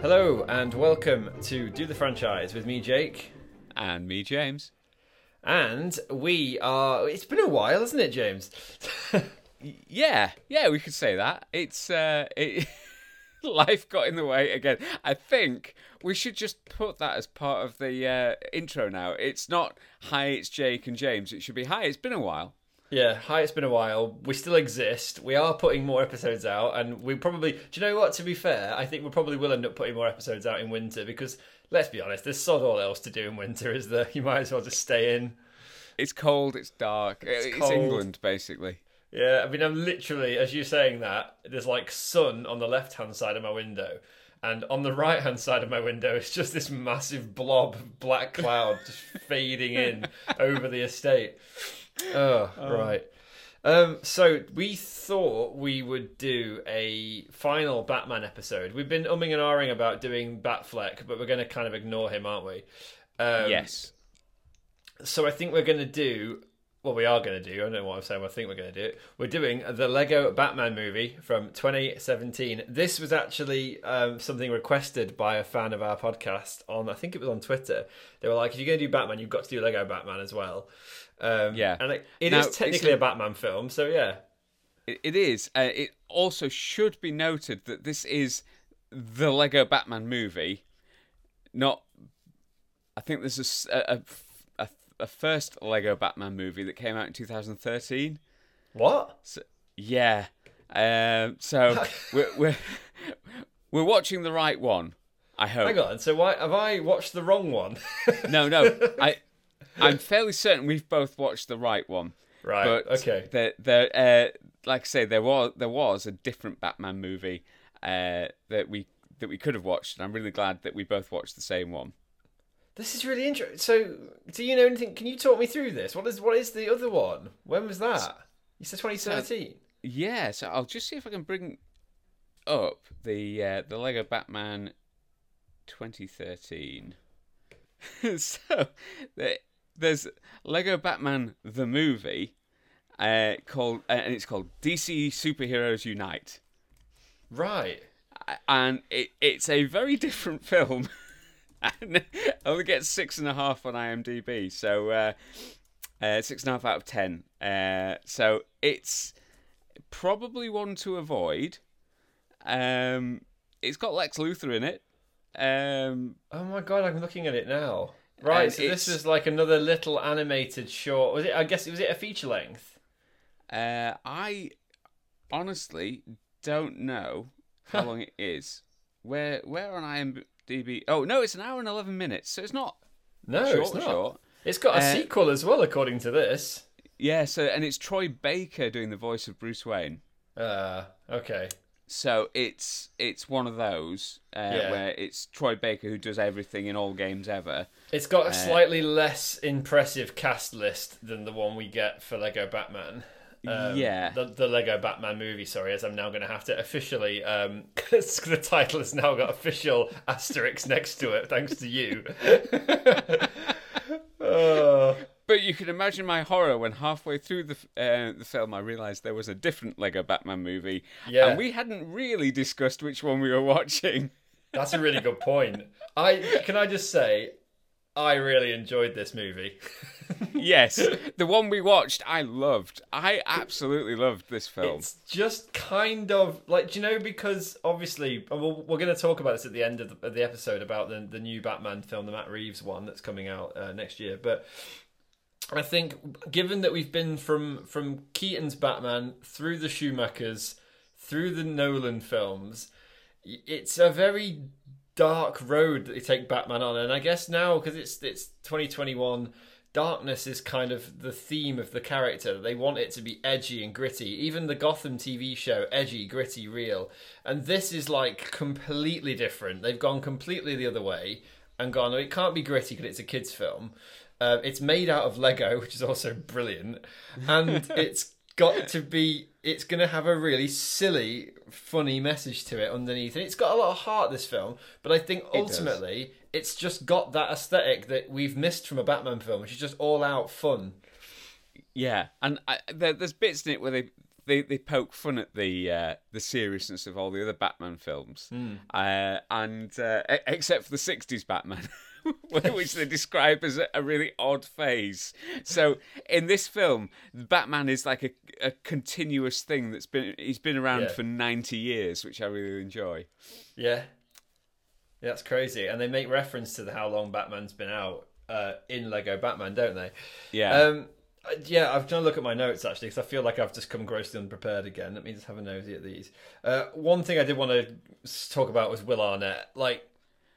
Hello and welcome to Do the Franchise with me, Jake. And me, James. And we are. It's been a while, isn't it, James? Yeah, yeah, we could say that. It's uh, it, life got in the way again. I think we should just put that as part of the uh, intro now. It's not hi, it's Jake and James. It should be hi, it's been a while. yeah, hi, it's been a while. We still exist. We are putting more episodes out, and we probably. Do you know what? To be fair, I think we probably will end up putting more episodes out in winter because, let's be honest, there's sod all else to do in winter, is there? You might as well just stay in. It's cold, it's dark. It's, cold. England, basically. Yeah, I mean, I'm literally, as you're saying that, there's like sun on the left hand side of my window, and on the right hand side of my window, it's just this massive blob of black cloud just fading in over the estate. Oh, right. Um, so we thought we would do a final Batman episode. We've been umming and ahhing about doing Batfleck, but we're going to kind of ignore him, aren't we? Um, yes. so I think we're going to do. Well, we are going to do. I don't know what I'm saying. I think we're going to do it. We're doing the Lego Batman movie from 2017. This was actually um, something requested by a fan of our podcast on. I think it was on Twitter. They were like, "If you're going to do Batman, you've got to do Lego Batman as well." Um, Yeah. and it, it Now, is technically a- Batman film. So yeah, It, it is. Uh, it also should be noted that this is the Lego Batman movie, not. I think there's a a, a, first Lego Batman movie that came out in 2013. what? So, yeah. Um, so we're, we're we're watching the right one. I hope. Hang on. So why have I watched the wrong one? No, no. I I'm fairly certain we've both watched the right one. right. But okay. there, there, uh, like I say, there was there was a different Batman movie uh, that we that we could have watched, and I'm really glad that we both watched the same one. This is really interesting. So, do you know anything? Can you talk me through this? What is what is the other one? When was that? You said 2013. Yeah, so I'll just see if I can bring up the uh, the Lego Batman 2013. so there's Lego Batman the movie uh, called uh, and it's called DC Superheroes Unite, right. and it, it's a very different film. And only gets six and a half on IMDb, so uh, uh, six and a half out of ten. Uh, so it's probably one to avoid. Um, it's got Lex Luthor in it. Um, Oh my god, I'm looking at it now. Right. So this was like another little animated short. Was it? I guess it was it a feature length? uh, I honestly don't know how long it is. Where where on IMDb? Oh no, it's an hour and eleven minutes, so it's not No, short. it's not. Short. It's got a Uh, sequel as well, according to this. Yeah, so and it's Troy Baker doing the voice of Bruce Wayne. Uh, okay. So it's it's one of those uh, Yeah. where it's Troy Baker who does everything in all games ever. It's got Uh, a slightly less impressive cast list than the one we get for Lego Batman. Um, Yeah. the, the Lego Batman movie. Sorry, as I'm now going to have to officially. Um, the title has now got official asterisks next to it, thanks to you. oh, But you can imagine my horror when halfway through the uh, the film I realised there was a different Lego Batman movie, Yeah. and we hadn't really discussed which one we were watching. that's a really good point. I can I just say, I really enjoyed this movie. yes, the one we watched, I loved. I absolutely loved this film. It's just kind of like, do you know, because obviously, uh, we'll, we're going to talk about this at the end of the, of the episode about the, the new Batman film, the Matt Reeves one that's coming out uh, next year. But I think, given that we've been from from Keaton's Batman through the Schumachers, through the Nolan films, it's a very dark road that they take Batman on, and I guess now because it's it's 2021, darkness is kind of the theme of the character. They want it to be edgy and gritty. Even the Gotham TV show, edgy, gritty, real, and this is like completely different. They've gone completely the other way and gone. "Oh, It can't be gritty because it's a kids' film. Uh, it's made out of Lego, which is also brilliant, and it's got to be. It's going to have a really silly, funny message to it underneath, and it's got a lot of heart. This film, but I think ultimately it's just got that aesthetic that we've missed from a Batman film, which is just all out fun. Yeah, and I, there, there's bits in it where they they, they poke fun at the uh, the seriousness of all the other Batman films, Hmm. uh, and uh, except for the '60s Batman, which they describe as a, really odd phase. So in this film, Batman is like a, a continuous thing that's been he's been around Yeah. for 90 years, which I really enjoy. Yeah. Yeah, that's crazy. And they make reference to the how long Batman's been out uh, in Lego Batman, don't they? Yeah, Um, yeah, I've trying to look at my notes actually because I feel like I've just come grossly unprepared again. Let me just have a nosy at these. Uh, one thing I did want to talk about was Will Arnett. Like,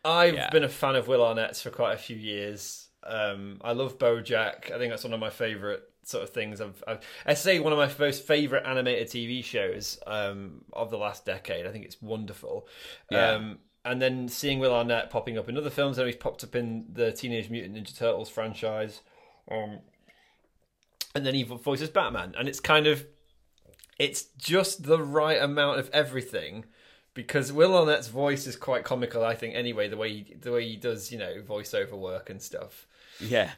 I've Yeah. been a fan of Will Arnett's for quite a few years. Um, I love BoJack. I think that's one of my favorite sort of things. I've, I've I say one of my most favorite animated TV shows um, of the last decade. I think it's wonderful. Yeah. Um, and then seeing Will Arnett popping up in other films, and he's popped up in the Teenage Mutant Ninja Turtles franchise. Um, and then he voices Batman, and it's kind of, it's just the right amount of everything, because Will Arnett's voice is quite comical, I think. Anyway, the way he, the way he does, you know, voiceover work and stuff. yeah,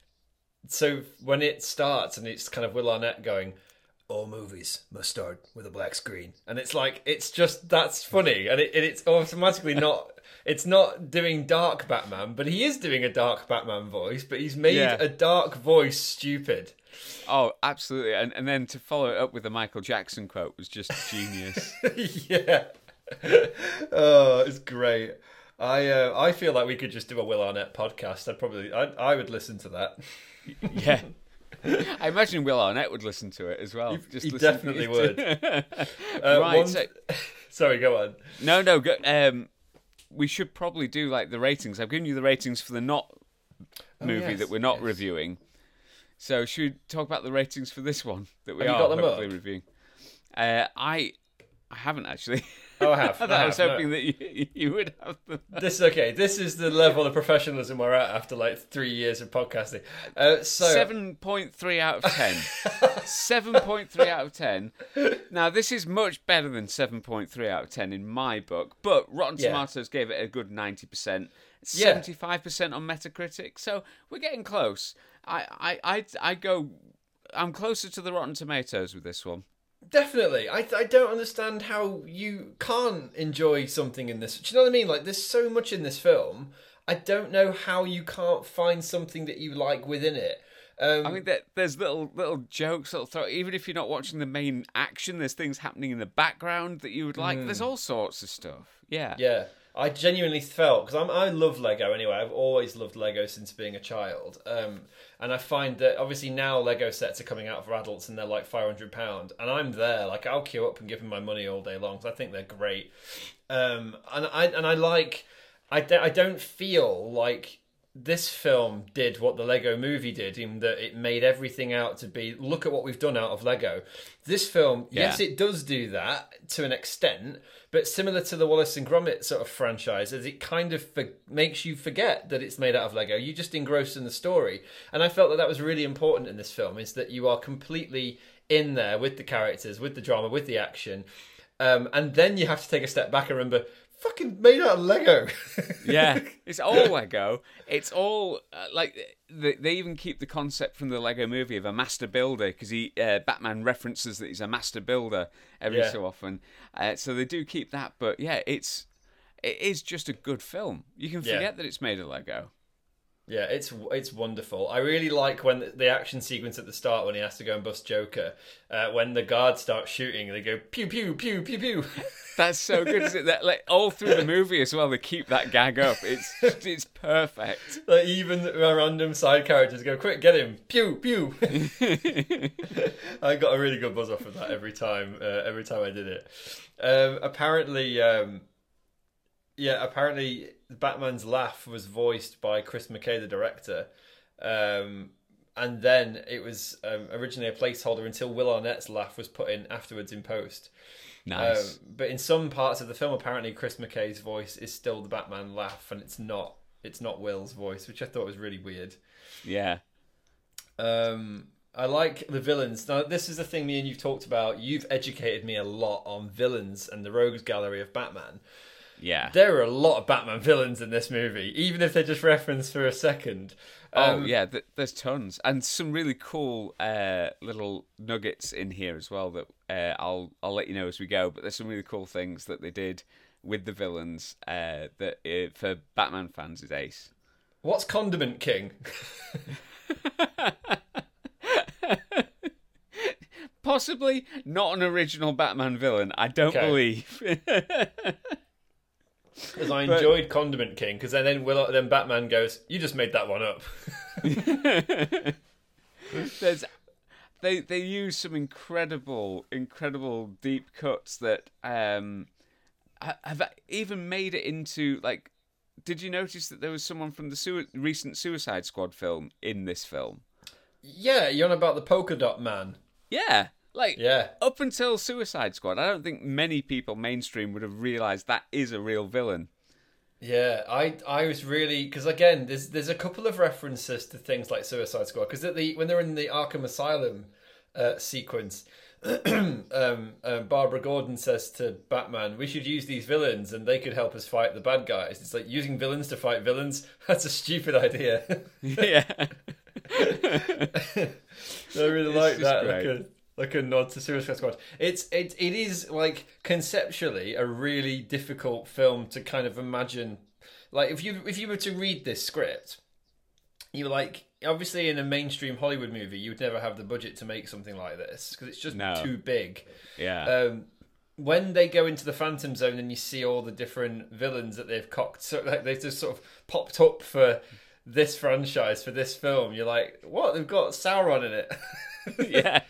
So when it starts and it's kind of Will Arnett going, "All movies must start with a black screen," and it's like it's just that's funny, and, it, and it's automatically not. It's not doing dark Batman, but he is doing a dark Batman voice. But he's made Yeah. a dark voice stupid. oh, absolutely. And and then to follow it up with the Michael Jackson quote was just genius. yeah. oh, it's great. I uh, I feel like we could just do a Will Arnett podcast. I'd probably I I would listen to that. Yeah. I imagine Will Arnett would listen to it as well. Just he definitely would. Uh, right. one- So, Sorry, go on. no, no. Go, um, we should probably do like the ratings. I've given you the ratings for the not movie Oh, yes, that we're not yes. reviewing. So should we talk about the ratings for this one that we Have you are got them hopefully up? reviewing? Uh, I I haven't actually. Oh, I have. I, I was have, no. hoping that you, you would have them. This okay. This is the level of professionalism we're at after like three years of podcasting. Uh, so Seven point three out of ten. Seven point three out of ten. Now this is much better than seven point three out of ten in my book. But Rotten Yeah. Tomatoes gave it a good ninety percent. Seventy-five percent on Metacritic. So we're getting close. I, I, I, I go. I'm closer to the Rotten Tomatoes with this one. Definitely, I I don't understand how you can't enjoy something in this. Do you know what I mean? Like, there's so much in this film. I don't know how you can't find something that you like within it. Um, I mean, there, there's little little jokes, little throw. Even if you're not watching the main action, there's things happening in the background that you would like. There's all sorts of stuff. Yeah. Mm. Yeah, I genuinely felt because I'm I love Lego anyway. I've always loved Lego since being a child, um, and I find that obviously now Lego sets are coming out for adults and they're like five hundred pound, and I'm there like I'll queue up and give them my money all day long because I think they're great, um, and I and I like I don't, I don't feel like this film did what the Lego movie did in that it made everything out to be look at what we've done out of Lego. This film, yes, it does do that to an extent, but similar to the Wallace and Gromit sort of franchise, as it kind of for- makes you forget that it's made out of Lego. You just engrossed in the story, and I felt that that was really important in this film. Is that you are completely in there with the characters, with the drama, with the action, um, and then you have to take a step back and remember, fucking made out of Lego. yeah, it's all Lego. It's all uh, like they, they even keep the concept from the Lego movie of a master builder because he uh, Batman references that he's a master builder every Yeah. so often. Uh, so they do keep that, but yeah, it's it is just a good film. You can Yeah. forget that it's made of Lego. Yeah, it's it's wonderful. I really like when the, the action sequence at the start when he has to go and bust Joker. Uh, when the guards start shooting, they go pew pew pew pew pew. That's so good. Is it that like all through the movie as well? They keep that gag up. It's it's perfect. like even random side characters go quick, get him pew pew. I got a really good buzz off of that every time. Uh, every time I did it. Um, apparently, um, yeah, apparently Batman's laugh was voiced by Chris McKay, the director. Um, and then it was um, originally a placeholder until Will Arnett's laugh was put in afterwards in post. Nice. Um, but in some parts of the film, apparently Chris McKay's voice is still the Batman laugh, and it's not. It's not Will's voice, which I thought was really weird. yeah. Um, I like the villains. Now, this is the thing me and you've talked about. You've educated me a lot on villains and the rogues gallery of Batman. Yeah. There are a lot of Batman villains in this movie, even if they're just referenced for a second. Oh Um, yeah, th- there's tons, and some really cool uh, little nuggets in here as well that uh, I'll I'll let you know as we go. But there's some really cool things that they did with the villains uh, that uh, for Batman fans is ace. What's Condiment King? Possibly not an original Batman villain. I don't Okay. believe. Because I But- enjoyed Condiment King. Because then Will, then Batman goes, "You just made that one up." There's they they use some incredible incredible deep cuts that um have even made it into like did you notice that there was someone from the sui- recent Suicide Squad film in this film? yeah, you're on about the polka dot man. Yeah, like Yeah, up until Suicide Squad, I don't think many people mainstream would have realized that is a real villain. yeah. I I was really because again, there's there's a couple of references to things like Suicide Squad because at the when they're in the Arkham Asylum uh, sequence. um, uh, Barbara Gordon says to Batman, "We should use these villains, and they could help us fight the bad guys." It's like using villains to fight villains. That's a stupid idea. yeah. I really It's like that. Like a nod to Suicide Squad. It's it it is like conceptually a really difficult film to kind of imagine. Like if you if you were to read this script, you're like obviously in a mainstream Hollywood movie you would never have the budget to make something like this because it's just No. too big. Yeah. Um, when they go into the Phantom Zone and you see all the different villains that they've cocked, so like they've just sort of popped up for this franchise for this film, you're like, what? They've got Sauron in it. yeah,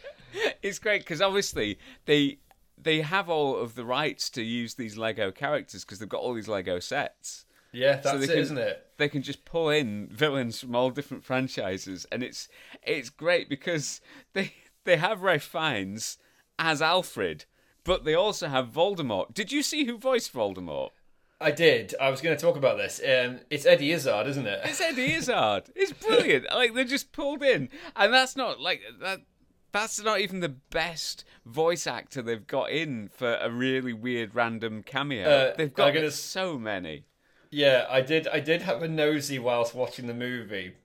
it's great because obviously they they have all of the rights to use these Lego characters because they've got all these Lego sets. yeah, that's they it, can- isn't it? They can just pull in villains from all different franchises, and it's it's great because they they have Ralph Fiennes as Alfred, but they also have Voldemort. Did you see who voiced Voldemort? I did. I was going to talk about this. Um, it's Eddie Izzard, isn't it? It's Eddie Izzard. It's brilliant. Like they're just pulled in, and that's not like that. That's not even the best voice actor they've got in for a really weird random cameo. Uh, they've got gonna- so many. Yeah, I did. I did have a nosy whilst watching the movie.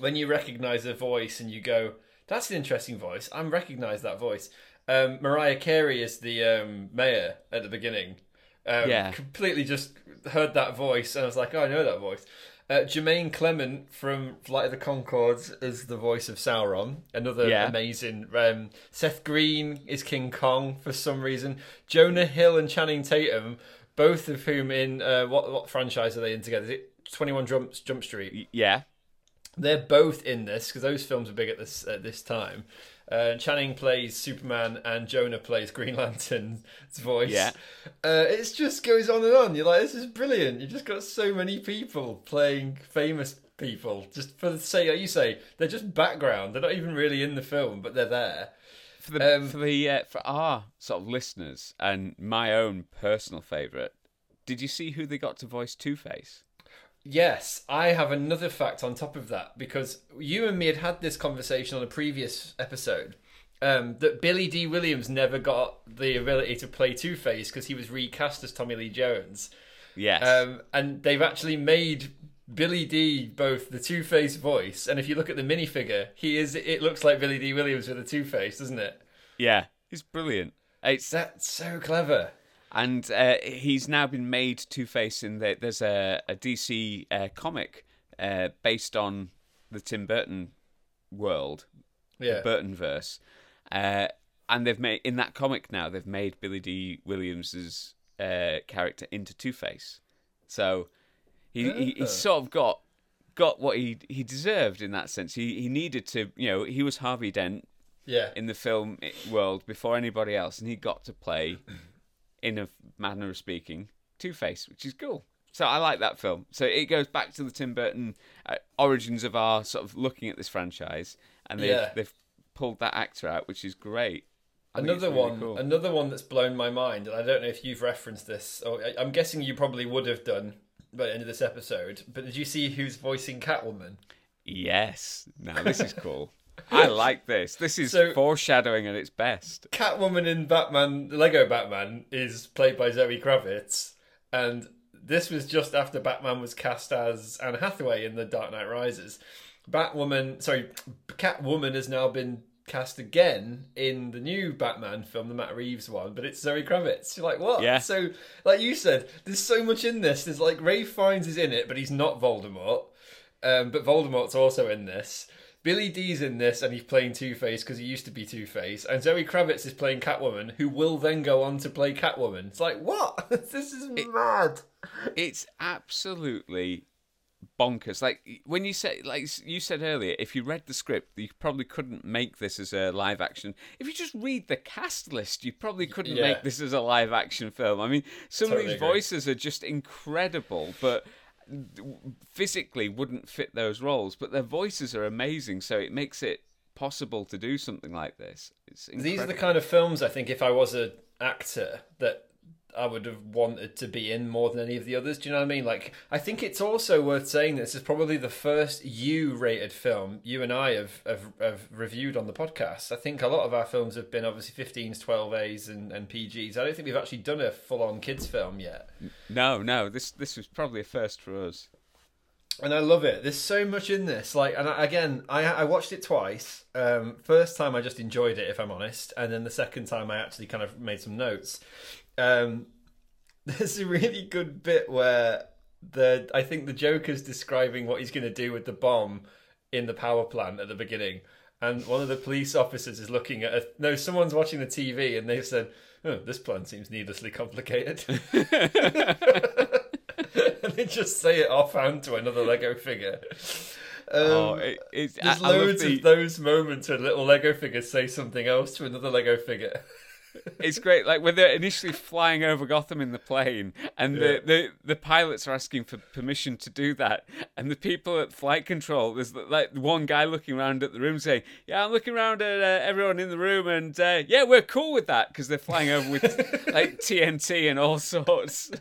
When you recognise a voice and you go, "That's an interesting voice," I recognise that voice. Um, Mariah Carey is the um, mayor at the beginning. Um, Yeah. completely just heard that voice and I was like, "Oh, I know that voice." Uh, Jermaine Clement from Flight of the Conchords is the voice of Sauron. Another Yeah. amazing. Um, Seth Green is King Kong for some reason. Jonah Hill and Channing Tatum, both of whom in uh, what what franchise are they in together? Is it Twenty One Jump Jump Street? Yeah, They're both in this because those films are big at this at this time. Uh, Channing plays Superman and Jonah plays Green Lantern's voice. Yeah. uh, it just goes on and on. You're like, this is brilliant. You've just got so many people playing famous people just for the sake, like you say, they're just background. They're not even really in the film, but they're there. for the Um, for the uh, for our sort of listeners and my own personal favorite. Did you see who they got to voice Two Face? Yes, I have another fact on top of that because you and me had had this conversation on a previous episode um, that Billy Dee Williams never got the ability to play Two Face because he was recast as Tommy Lee Jones. Yes. Um, and they've actually made Billy Dee both the Two Face voice, and if you look at the minifigure, he is. It looks like Billy Dee Williams with a Two Face, doesn't it? yeah, he's brilliant. It's That's so clever. And uh, he's now been made Two Face in the, there's a, a DC uh, comic uh, based on the Tim Burton world, Yeah. Burton verse, uh, and they've made in that comic now they've made Billy Dee Williams's uh, character into Two Face, so he, he Ah. he's sort of got got what he he deserved in that sense. He he needed to you know he was Harvey Dent yeah. in the film world before anybody else, and he got to play, in a manner of speaking, Two Face, which is cool. So I like that film. So it goes back to the Tim Burton uh, origins of our sort of looking at this franchise, and they've Yeah. they've pulled that actor out, which is great. I Another really one, cool. another one that's blown my mind, and I don't know if you've referenced this, or I'm guessing you probably would have done by the end of this episode. But did you see who's voicing Catwoman? Yes. Now this is cool. I like this. This is So- foreshadowing at its best. Catwoman in Batman, Lego Batman, is played by Zoe Kravitz, and this was just after Batman was cast as Anne Hathaway in The Dark Knight Rises. Batwoman, sorry, Catwoman has now been cast again in the new Batman film, the Matt Reeves one, but it's Zoe Kravitz. You're like, what? Yeah. So, like you said, there's so much in this. There's like Ralph Fiennes is in it, but he's not Voldemort. Um, but Voldemort's also in this. Billy Dee's in this, and he's playing Two Face because he used to be Two Face. And Zoe Kravitz is playing Catwoman, who will then go on to play Catwoman. It's like, what? this is mad. It's absolutely bonkers. Like when you said, like you said earlier, if you read the script, you probably couldn't make this as a live action. If you just read the cast list, you probably couldn't Yeah. make this as a live action film. I mean, some Totally of these agree. voices are just incredible, but physically wouldn't fit those roles. But their voices are amazing, so it makes it possible to do something like this. It's These are the kind of films I think if I was an actor that I would have wanted to be in more than any of the others. Do you know what I mean? Like, I think it's also worth saying this is probably the first U-rated film you and I have, have, have reviewed on the podcast. I think a lot of our films have been obviously 15s, 12As, and, and PGs. I don't think we've actually done a full-on kids film yet. No, no, this this was probably a first for us. and I love it. There's so much in this. Like, and I, again, I I watched it twice. Um, first time I just enjoyed it, if I'm honest, and then the second time I actually kind of made some notes. Um, there's a really good bit where the I think the Joker's describing what he's going to do with the bomb in the power plant at the beginning. And one of the police officers is looking at a, no, someone's watching the TV, and they've said, "Oh, this plan seems needlessly complicated." and they just say it offhand to another Lego figure. Um, oh, it, it's, there's I, I loads the- of those moments where little Lego figures say something else to another Lego figure. it's great. Like when they're initially flying over Gotham in the plane, and Yeah. the, the the pilots are asking for permission to do that, and the people at flight control, there's like one guy looking around at the room saying, "Yeah, I'm looking around at uh, everyone in the room, and uh, yeah, we're cool with that because they're flying over with like TNT and all sorts."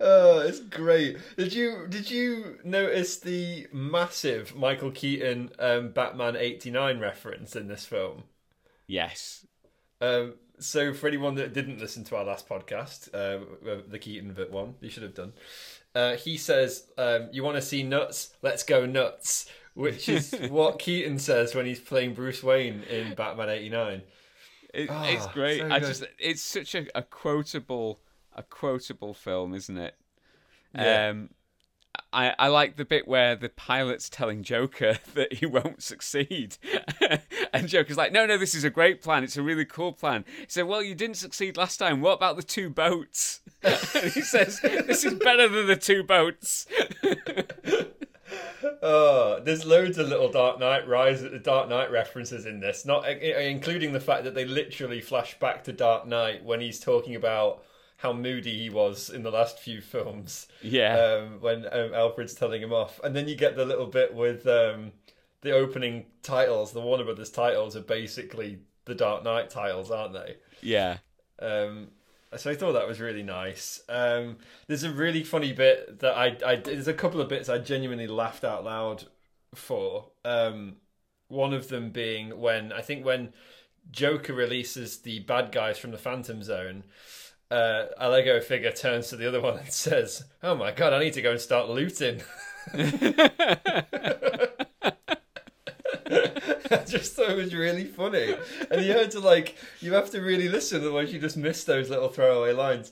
Oh, it's great. Did you did you notice the massive Michael Keaton um, Batman eighty nine reference in this film? Yes. Um, so for anyone that didn't listen to our last podcast, uh, the Keaton bit one, you should have done. Uh, he says, um, "You want to see nuts? Let's go nuts," which is what Keaton says when he's playing Bruce Wayne in Batman '89. It, Ah, it's great. so I just it's such a, a quotable a quotable film, isn't it? Yeah. Um I, I like the bit where the pilot's telling Joker that he won't succeed. and Joker's like, no, no, this is a great plan. It's a really cool plan. He said, well, you didn't succeed last time. What about the two boats? and he says, this is better than the two boats. Oh, there's loads of little Dark Knight Rise, Dark Knight references in this, not including the fact that they literally flash back to Dark Knight when he's talking about how moody he was in the last few films. yeah. um, when um, Alfred's telling him off, and then you get the little bit with um, the opening titles. The Warner Brothers titles are basically the Dark Knight titles, aren't they? yeah. Um, so I thought that was really nice. Um, there's a really funny bit that I, I there's a couple of bits I genuinely laughed out loud for. Um, one of them being when I think when Joker releases the bad guys from the Phantom Zone. Uh, a Lego figure turns to the other one and says, "Oh my god, I need to go and start looting." I just thought it was really funny, and you had to like you have to really listen, otherwise you just miss those little throwaway lines.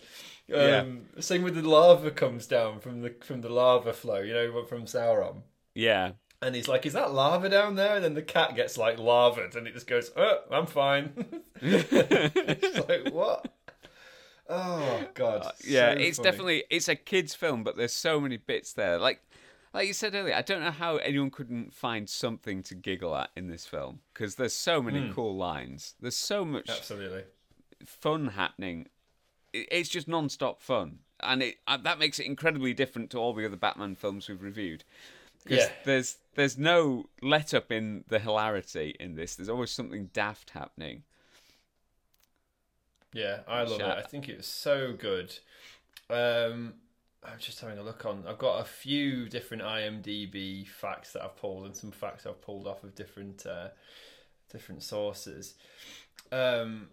Um, Same with the lava comes down from the from the lava flow, you know, from Sauron, yeah. and he's like, "Is that lava down there?" And then the cat gets like lavaed, and it just goes, "Oh, I'm fine." it's like what? Oh god, Uh, yeah, so it's funny. definitely it's a kids film, but there's so many bits there. Like like you said earlier, I don't know how anyone couldn't find something to giggle at in this film because there's so many Hmm. cool lines. There's so much absolutely. fun happening. It- It's just non-stop fun, and it uh, that makes it incredibly different to all the other Batman films we've reviewed. Because Yeah. there's there's no let up in the hilarity in this. There's always something daft happening. Yeah, I love it. I think it's so good. Um, I'm just having a look on. I've got a few different IMDb facts that I've pulled and some facts I've pulled off of different uh, different sources. Um,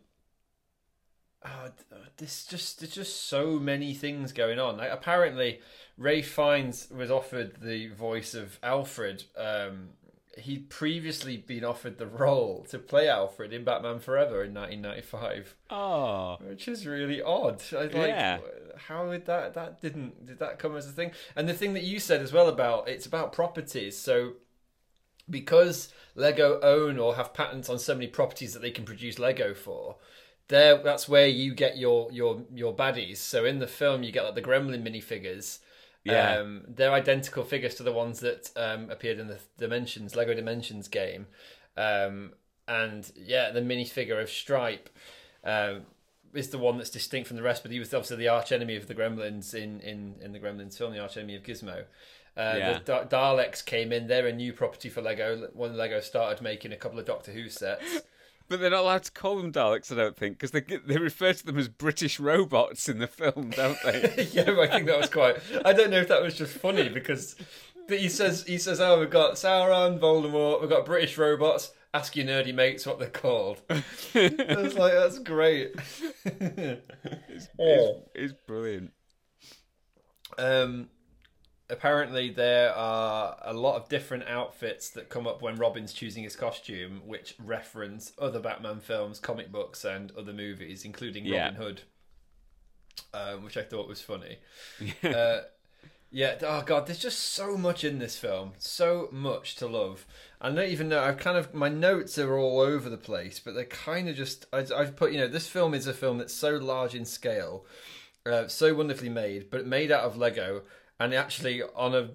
oh, this just there's just so many things going on. Like, apparently, Ralph Fiennes was offered the voice of Alfred. Um, he'd previously been offered the role to play Alfred in Batman Forever in 1995. Oh, which is really odd. I like Yeah. how did that that didn't did that come as a thing? And the thing that you said as well about it's about properties. So because Lego own or have patents on so many properties that they can produce Lego for, there that's where you get your your your baddies. So in the film you get like the Gremlin minifigures. Yeah. Um, they're identical figures to the ones that um, appeared in the Dimensions Lego Dimensions game. Um, and yeah, the minifigure of Stripe um, is the one that's distinct from the rest, but he was obviously the arch enemy of the Gremlins in, in, in the Gremlins film, the arch enemy of Gizmo. Uh, Yeah. The Da- Daleks came in; they're a new property for Lego. When Lego started making a couple of Doctor Who sets, but they're not allowed to call them Daleks, I don't think, because they they refer to them as British robots in the film, don't they? yeah, I think that was quite. I don't know if that was just funny because he says he says, "Oh, we've got Sauron, Voldemort, we've got British robots. Ask your nerdy mates what they're called." it's like, "That's great." it's, it's brilliant. Um, apparently, there are a lot of different outfits that come up when Robin's choosing his costume, which reference other Batman films, comic books, and other movies, including Yeah. Robin Hood, um, which I thought was funny. uh, yeah, oh god, there's just so much in this film, so much to love. I don't even know. I've kind of my notes are all over the place, but they're kind of just. I, I've put, you know, this film is a film that's so large in scale, uh, so wonderfully made, but made out of Lego, and actually on a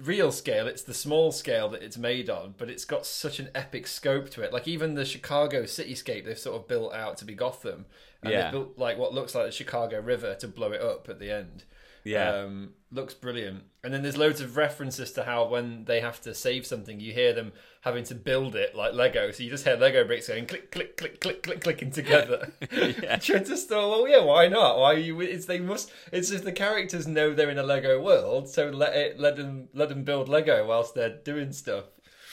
real scale, it's the small scale that it's made on, but it's got such an epic scope to it. Like even the Chicago cityscape, they've sort of built out to be Gotham, and Yeah. they've built like what looks like the Chicago River to blow it up at the end. Yeah. Um, looks brilliant. And then there's loads of references to how when they have to save something, you hear them having to build it like Lego. So you just hear Lego bricks going click, click, click, click, click, clicking together. Yeah. Trying to store. Well, yeah, why not? Why are you? It's they must. It's just the characters know they're in a Lego world, so let it let them let them build Lego whilst they're doing stuff.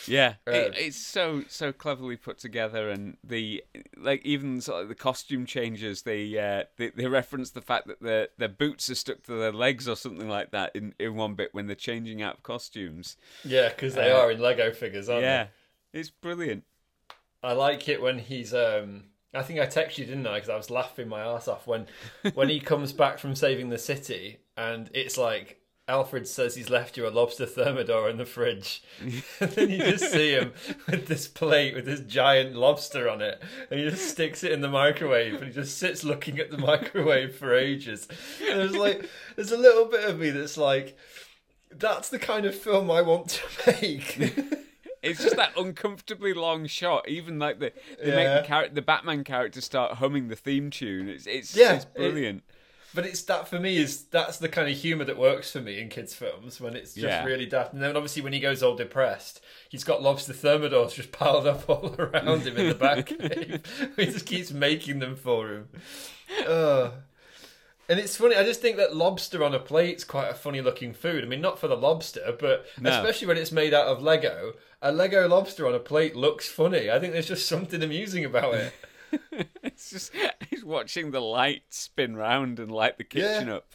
Yeah, Uh, it, it's so so cleverly put together, and the like even sort of the costume changes. They uh, they, they reference the fact that their their boots are stuck to their legs or something like that in, in one bit when they're changing out of costumes. Yeah, because they Uh, are in Lego figures, aren't yeah, it's brilliant. I like it when he's. um I think I texted you, didn't I? Because I was laughing my ass off when when he comes back from saving the city, and it's like Alfred says he's left you a lobster thermidor in the fridge, and then you just see him with this plate with this giant lobster on it, and he just sticks it in the microwave, and he just sits looking at the microwave for ages. And there's like, there's a little bit of me that's like, that's the kind of film I want to make. It's just that uncomfortably long shot. Even like the they make the character, the Batman character, start humming the theme tune. It's it's Yeah, it's it- brilliant. But it's that for me is that's the kind of humor that works for me in kids' films when it's just Yeah. really daft. And then obviously when he goes all depressed, he's got lobster thermidors just piled up all around him in the back cave. he just keeps making them for him. Ugh. And it's funny. I just think that lobster on a plate's quite a funny looking food. I mean, not for the lobster, but No. especially when it's made out of Lego. A Lego lobster on a plate looks funny. I think there's just something amusing about it. It's just he's watching the light spin round and light the kitchen Yeah. up.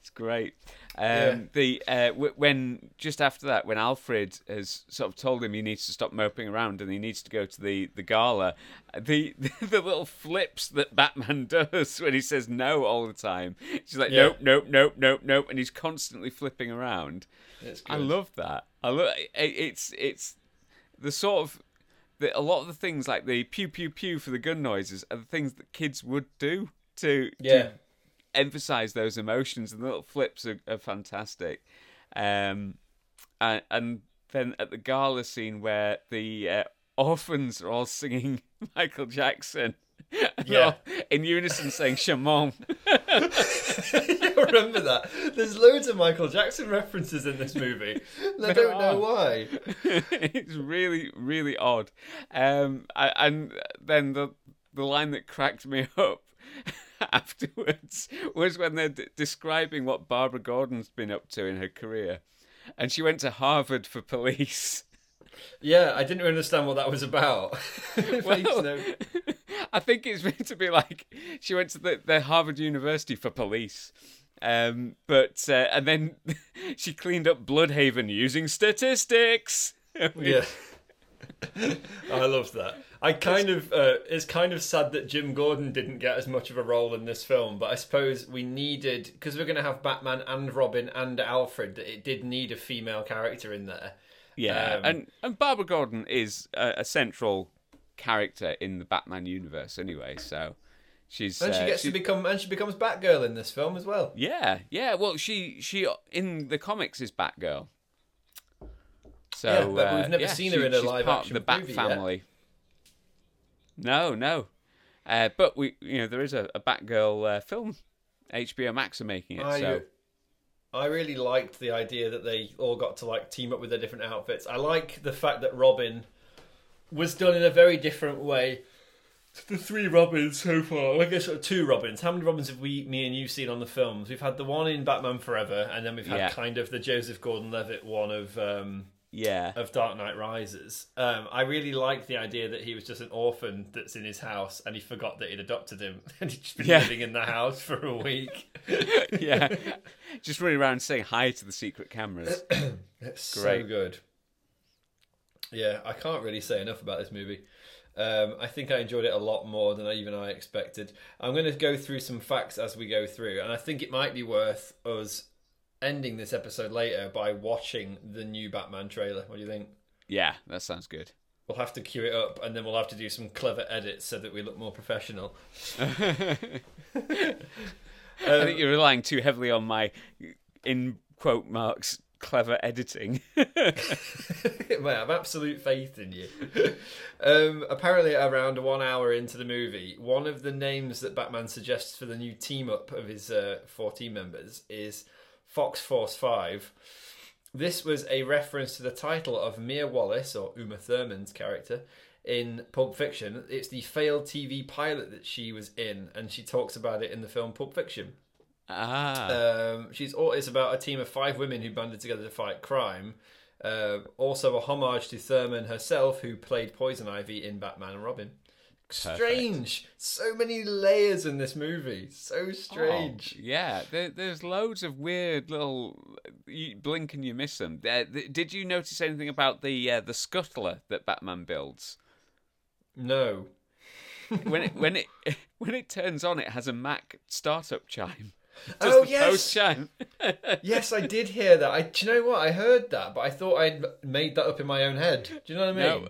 It's great. Um, Yeah. The uh, w- when just after that, when Alfred has sort of told him he needs to stop moping around and he needs to go to the, the gala, the, the little flips that Batman does when he says no all the time. She's like, Yeah. nope, nope, nope, nope, nope, and he's constantly flipping around. I love that. I love it, it's it's the sort of the, a lot of the things like the pew pew pew for the gun noises are the things that kids would do to Yeah. to emphasize those emotions and the little flips are, are fantastic. Um, and, and then at the gala scene where the uh, orphans are all singing Michael Jackson. Yeah. in unison saying Shamone. you remember that? There's loads of Michael Jackson references in this movie. I There don't know why. it's really, really odd. Um, I, and then the the line that cracked me up afterwards was when they're d- describing what Barbara Gordon's been up to in her career, and she went to Harvard for police. Yeah, I didn't understand what that was about. Well, no- I think it's meant to be like she went to the, the Harvard University for police. Um, but uh, and then she cleaned up Blüdhaven using statistics. Yeah. I love that. I kind of uh, it's kind of sad that Jim Gordon didn't get as much of a role in this film, but I suppose we needed because we're going to have Batman and Robin and Alfred. That it did need a female character in there. Yeah, Um, and and Barbara Gordon is a, a central character in the Batman universe anyway. So she's And she uh, gets she- to become and she becomes Batgirl in this film as well. yeah, yeah. Well, she she in the comics is Batgirl. So Yeah, but uh, we've never yeah, seen her in a live action the Bat movie yet. family. No, no. Uh, but we, you know, there is a, a Batgirl uh, film. HBO Max are making it. I, so I really liked the idea that they all got to like team up with their different outfits. I like the fact that Robin was done in a very different way to the three Robins so far. I guess uh, two Robins. How many Robins have we, me and you, seen on the films? We've had the one in Batman Forever, and then we've had Yeah. kind of the Joseph Gordon-Levitt one of um, yeah, of Dark Knight Rises. Um, I really like the idea that he was just an orphan that's in his house, and he forgot that he'd adopted him, and he'd just been Yeah. living in the house for a week. yeah. Just running around saying hi to the secret cameras. It's Great. so good. Yeah, I can't really say enough about this movie. Um, I think I enjoyed it a lot more than I, even I expected. I'm going to go through some facts as we go through, and I think it might be worth us ending this episode later by watching the new Batman trailer. What do you think? yeah, that sounds good. We'll have to cue it up, and then we'll have to do some clever edits so that we look more professional. I think you're relying too heavily on my, in quote marks, clever editing. I have absolute faith in you. um, apparently, around one hour into the movie, one of the names that Batman suggests for the new team up of his uh, four team members is Fox Force 5. This was a reference to the title of Mia Wallace, or Uma Thurman's character, in Pulp Fiction. It's the failed TV pilot that she was in, and she talks about it in the film Pulp Fiction. Ah, Um, she's all, it's about a team of five women who banded together to fight crime. Uh, also, a homage to Thurman herself, who played Poison Ivy in Batman and Robin. Strange, so many layers in this movie. So strange. Oh, yeah, there, there's loads of weird little. You blink and you miss them. Uh, th- did you notice anything about the uh, the scuttler that Batman builds? No, When it when it when it turns on, it has a Mac startup chime. Oh, the yes! yes, I did hear that. I, do you know what? I heard that, but I thought I'd made that up in my own head. Do you know what I mean?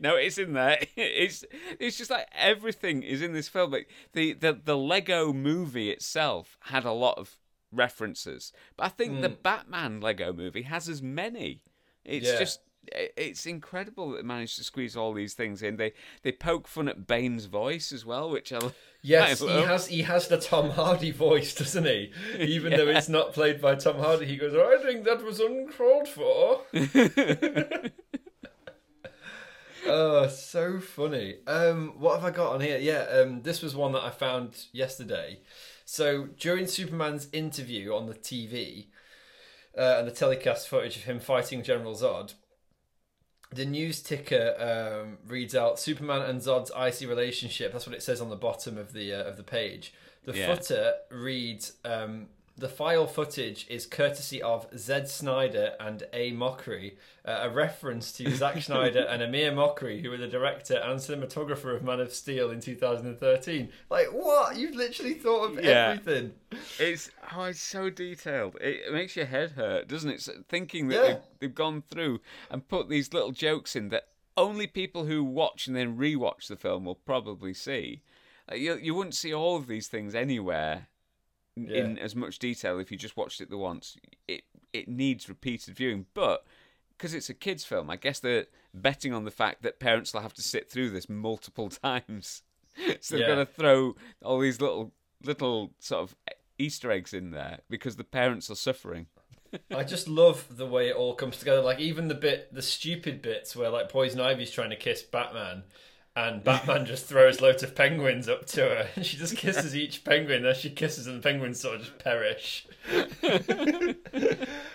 No, no, it's in there. It's it's just like everything is in this film. Like the the the Lego movie itself had a lot of references, but I think the hmm. Batman Lego movie has as many. It's Yeah. just it's incredible that they managed to squeeze all these things in. They they poke fun at Bane's voice as well, which I Yes, I he love. has. He has the Tom Hardy voice, doesn't he? Even though it's not played by Tom Hardy, he goes, "I think that was uncalled for." oh, so funny. Um, what have I got on here? Yeah, um, this was one that I found yesterday. So during Superman's interview on the TV uh, and the telecast footage of him fighting General Zod, the news ticker um, reads out Superman and Zod's icy relationship. That's what it says on the bottom of the uh, of the page. The Yeah. footer reads um, the file footage is courtesy of Zed Snyder and A Mockery, uh, a reference to Zack Snyder and Amir Mokri, who were the director and cinematographer of Man of Steel in 2013. Like what? You've literally thought of Yeah. everything. It's oh, it's so detailed. It, makes your head hurt, doesn't it? So thinking that Yeah. they've, they've gone through and put these little jokes in that only people who watch and then rewatch the film will probably see. Like, you you wouldn't see all of these things anywhere in- in as much detail if you just watched it the once. It it needs repeated viewing, but because it's a kids' film, I guess they're betting on the fact that parents will have to sit through this multiple times. so they're Yeah. got to throw all these little little sort of Easter eggs in there because the parents are suffering. I just love the way it all comes together. Like even the bit, the stupid bits where like Poison Ivy's trying to kiss Batman, and Batman just throws loads of penguins up to her, and she just kisses each penguin. As she kisses and the penguins sort of just perish.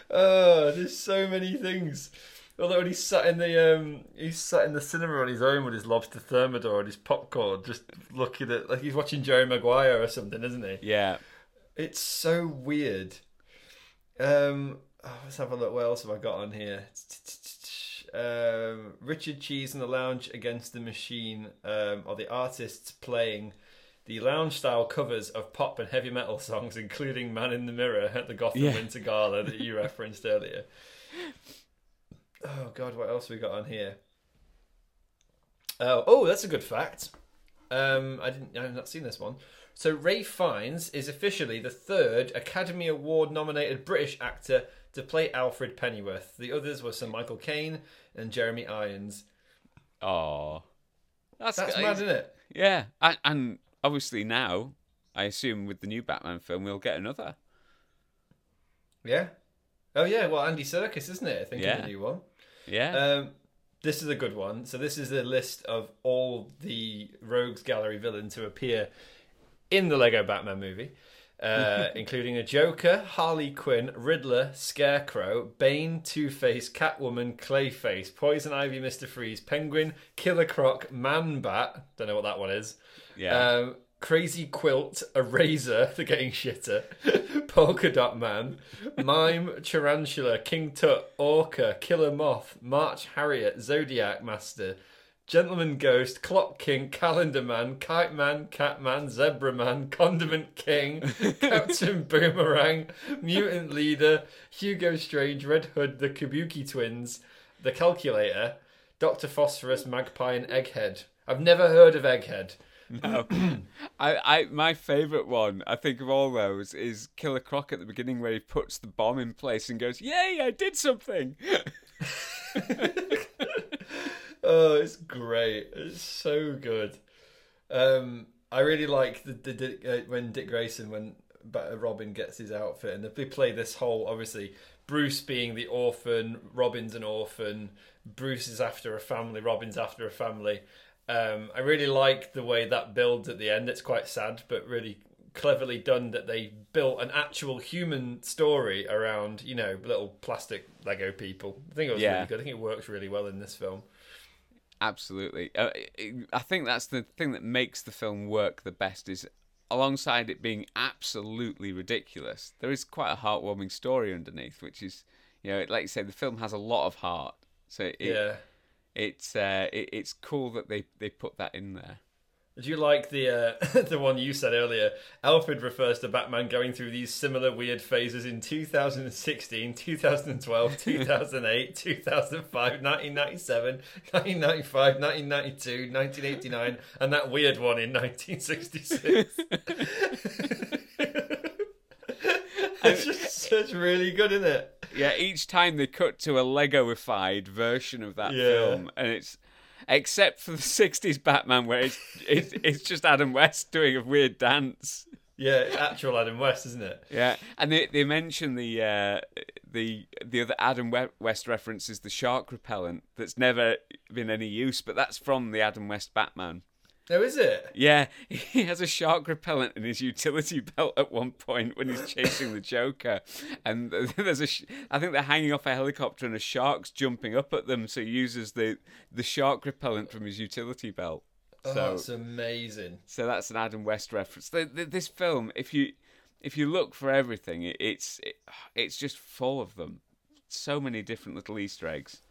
oh, there's so many things. Although when he's sat in the um, he's sat in the cinema on his own with his lobster thermidor and his popcorn, just looking at like he's watching Jerry Maguire or something, isn't he? Yeah. It's so weird. Um, oh, let's have a look. What else have I got on here? Um, Richard Cheese in the Lounge Against the Machine um, are the artists playing the lounge style covers of pop and heavy metal songs, including Man in the Mirror at the Gotham Yeah. Winter Gala that you referenced earlier. Oh, God, what else we got on here? Oh, oh, that's a good fact. Um, I didn't. I've not seen this one. So Ralph Fiennes is officially the third Academy Award nominated British actor to play Alfred Pennyworth. The others were Sir Michael Caine and Jeremy Irons. Oh. That's, That's mad, isn't it? Yeah. And, and obviously now, I assume with the new Batman film, we'll get another. Yeah. Oh yeah. Well, Andy Serkis, isn't it? I think in Yeah. the new one. Yeah. Um, this is a good one. So this is a list of all the Rogues Gallery villains who appear in the Lego Batman movie, uh, including a Joker, Harley Quinn, Riddler, Scarecrow, Bane, Two Face, Catwoman, Clayface, Poison Ivy, Mister Freeze, Penguin, Killer Croc, Man Bat. Don't know what that one is. yeah. Um, Crazy Quilt, Eraser, the getting shitter, Polka Dot Man, Mime, Tarantula, King Tut, Orca, Killer Moth, March Harriet, Zodiac Master, Gentleman Ghost, Clock King, Calendar Man, Kite Man, Cat Man, Zebra Man, Condiment King, Captain Boomerang, Mutant Leader, Hugo Strange, Red Hood, the Kabuki Twins, The Calculator, Dr. Phosphorus, Magpie, and Egghead. I've never heard of Egghead. No. I, I, my favourite one, I think of all those, is Killer Croc at the beginning where he puts the bomb in place and goes, "Yay, I did something!" Oh, it's great. It's so good. Um, I really like the, the, Dick- uh, when Dick Grayson when Robin gets his outfit and they play this whole obviously Bruce being the orphan, Robin's an orphan, Bruce is after a family, Robin's after a family. Um, I really like the way that builds at the end. It's quite sad, but really cleverly done that they built an actual human story around you know little plastic Lego people. I think it was Yeah. really good. I think it works really well in this film. Absolutely. Uh, I think that's the thing that makes the film work the best is alongside it being absolutely ridiculous, there is quite a heartwarming story underneath, which is, you know, like you say, the film has a lot of heart. So it, yeah. it's uh, it, it's cool that they, they put that in there. Do you like the uh, the one you said earlier? Alfred refers to Batman going through these similar weird phases in 2016, 2012, 2008, 2005, 1997, 1995, 1992, 1989, and that weird one in 1966. it's just it's really good, isn't it? Yeah, each time they cut to a Legoified version of that Yeah. film, and it's except for the '60s Batman, where it's it's, it's just Adam West doing a weird dance. Yeah, actual Adam West, isn't it? Yeah, and they they mention the uh, the the other Adam West reference is the shark repellent that's never been any use, but that's from the Adam West Batman. Oh, is it? Yeah, he has a shark repellent in his utility belt at one point when he's chasing the Joker, and there's a. Sh- I think they're hanging off a helicopter and a shark's jumping up at them, so he uses the the shark repellent from his utility belt. Oh, So it's amazing. so that's an Adam West reference. The, the, this film, if you if you look for everything, it, it's it, it's just full of them. So many different little Easter eggs.